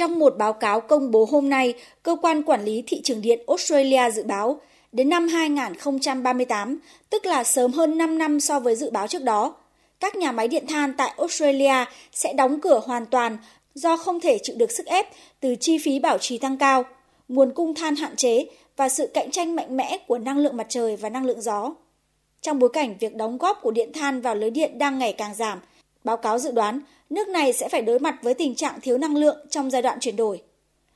Trong một báo cáo công bố hôm nay, cơ quan quản lý thị trường điện Australia dự báo đến năm 2038, tức là sớm hơn 5 năm so với dự báo trước đó, các nhà máy điện than tại Australia sẽ đóng cửa hoàn toàn do không thể chịu được sức ép từ chi phí bảo trì tăng cao, nguồn cung than hạn chế và sự cạnh tranh mạnh mẽ của năng lượng mặt trời và năng lượng gió. Trong bối cảnh việc đóng góp của điện than vào lưới điện đang ngày càng giảm, báo cáo dự đoán nước này sẽ phải đối mặt với tình trạng thiếu năng lượng trong giai đoạn chuyển đổi.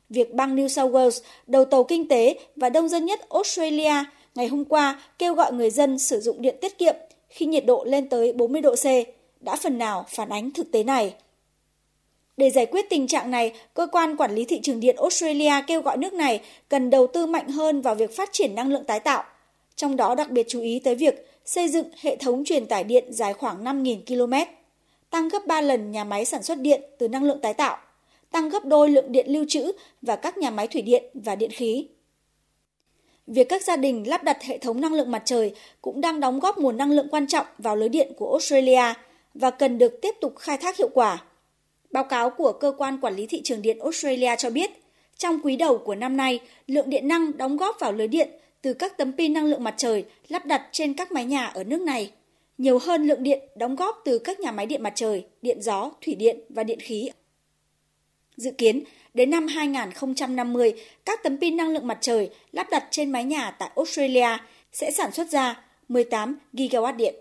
Việc bang New South Wales, đầu tàu kinh tế và đông dân nhất Australia, ngày hôm qua kêu gọi người dân sử dụng điện tiết kiệm khi nhiệt độ lên tới 40 độ C, đã phần nào phản ánh thực tế này. Để giải quyết tình trạng này, cơ quan quản lý thị trường điện Australia kêu gọi nước này cần đầu tư mạnh hơn vào việc phát triển năng lượng tái tạo, trong đó đặc biệt chú ý tới việc xây dựng hệ thống truyền tải điện dài khoảng 5.000 km, tăng gấp 3 lần nhà máy sản xuất điện từ năng lượng tái tạo, tăng gấp đôi lượng điện lưu trữ và các nhà máy thủy điện và điện khí. Việc các gia đình lắp đặt hệ thống năng lượng mặt trời cũng đang đóng góp nguồn năng lượng quan trọng vào lưới điện của Australia và cần được tiếp tục khai thác hiệu quả. Báo cáo của Cơ quan Quản lý Thị trường Điện Australia cho biết, trong quý đầu của năm nay, lượng điện năng đóng góp vào lưới điện từ các tấm pin năng lượng mặt trời lắp đặt trên các mái nhà ở nước này, nhiều hơn lượng điện đóng góp từ các nhà máy điện mặt trời, điện gió, thủy điện và điện khí. Dự kiến, đến năm 2050, các tấm pin năng lượng mặt trời lắp đặt trên mái nhà tại Australia sẽ sản xuất ra 18 gigawatt điện.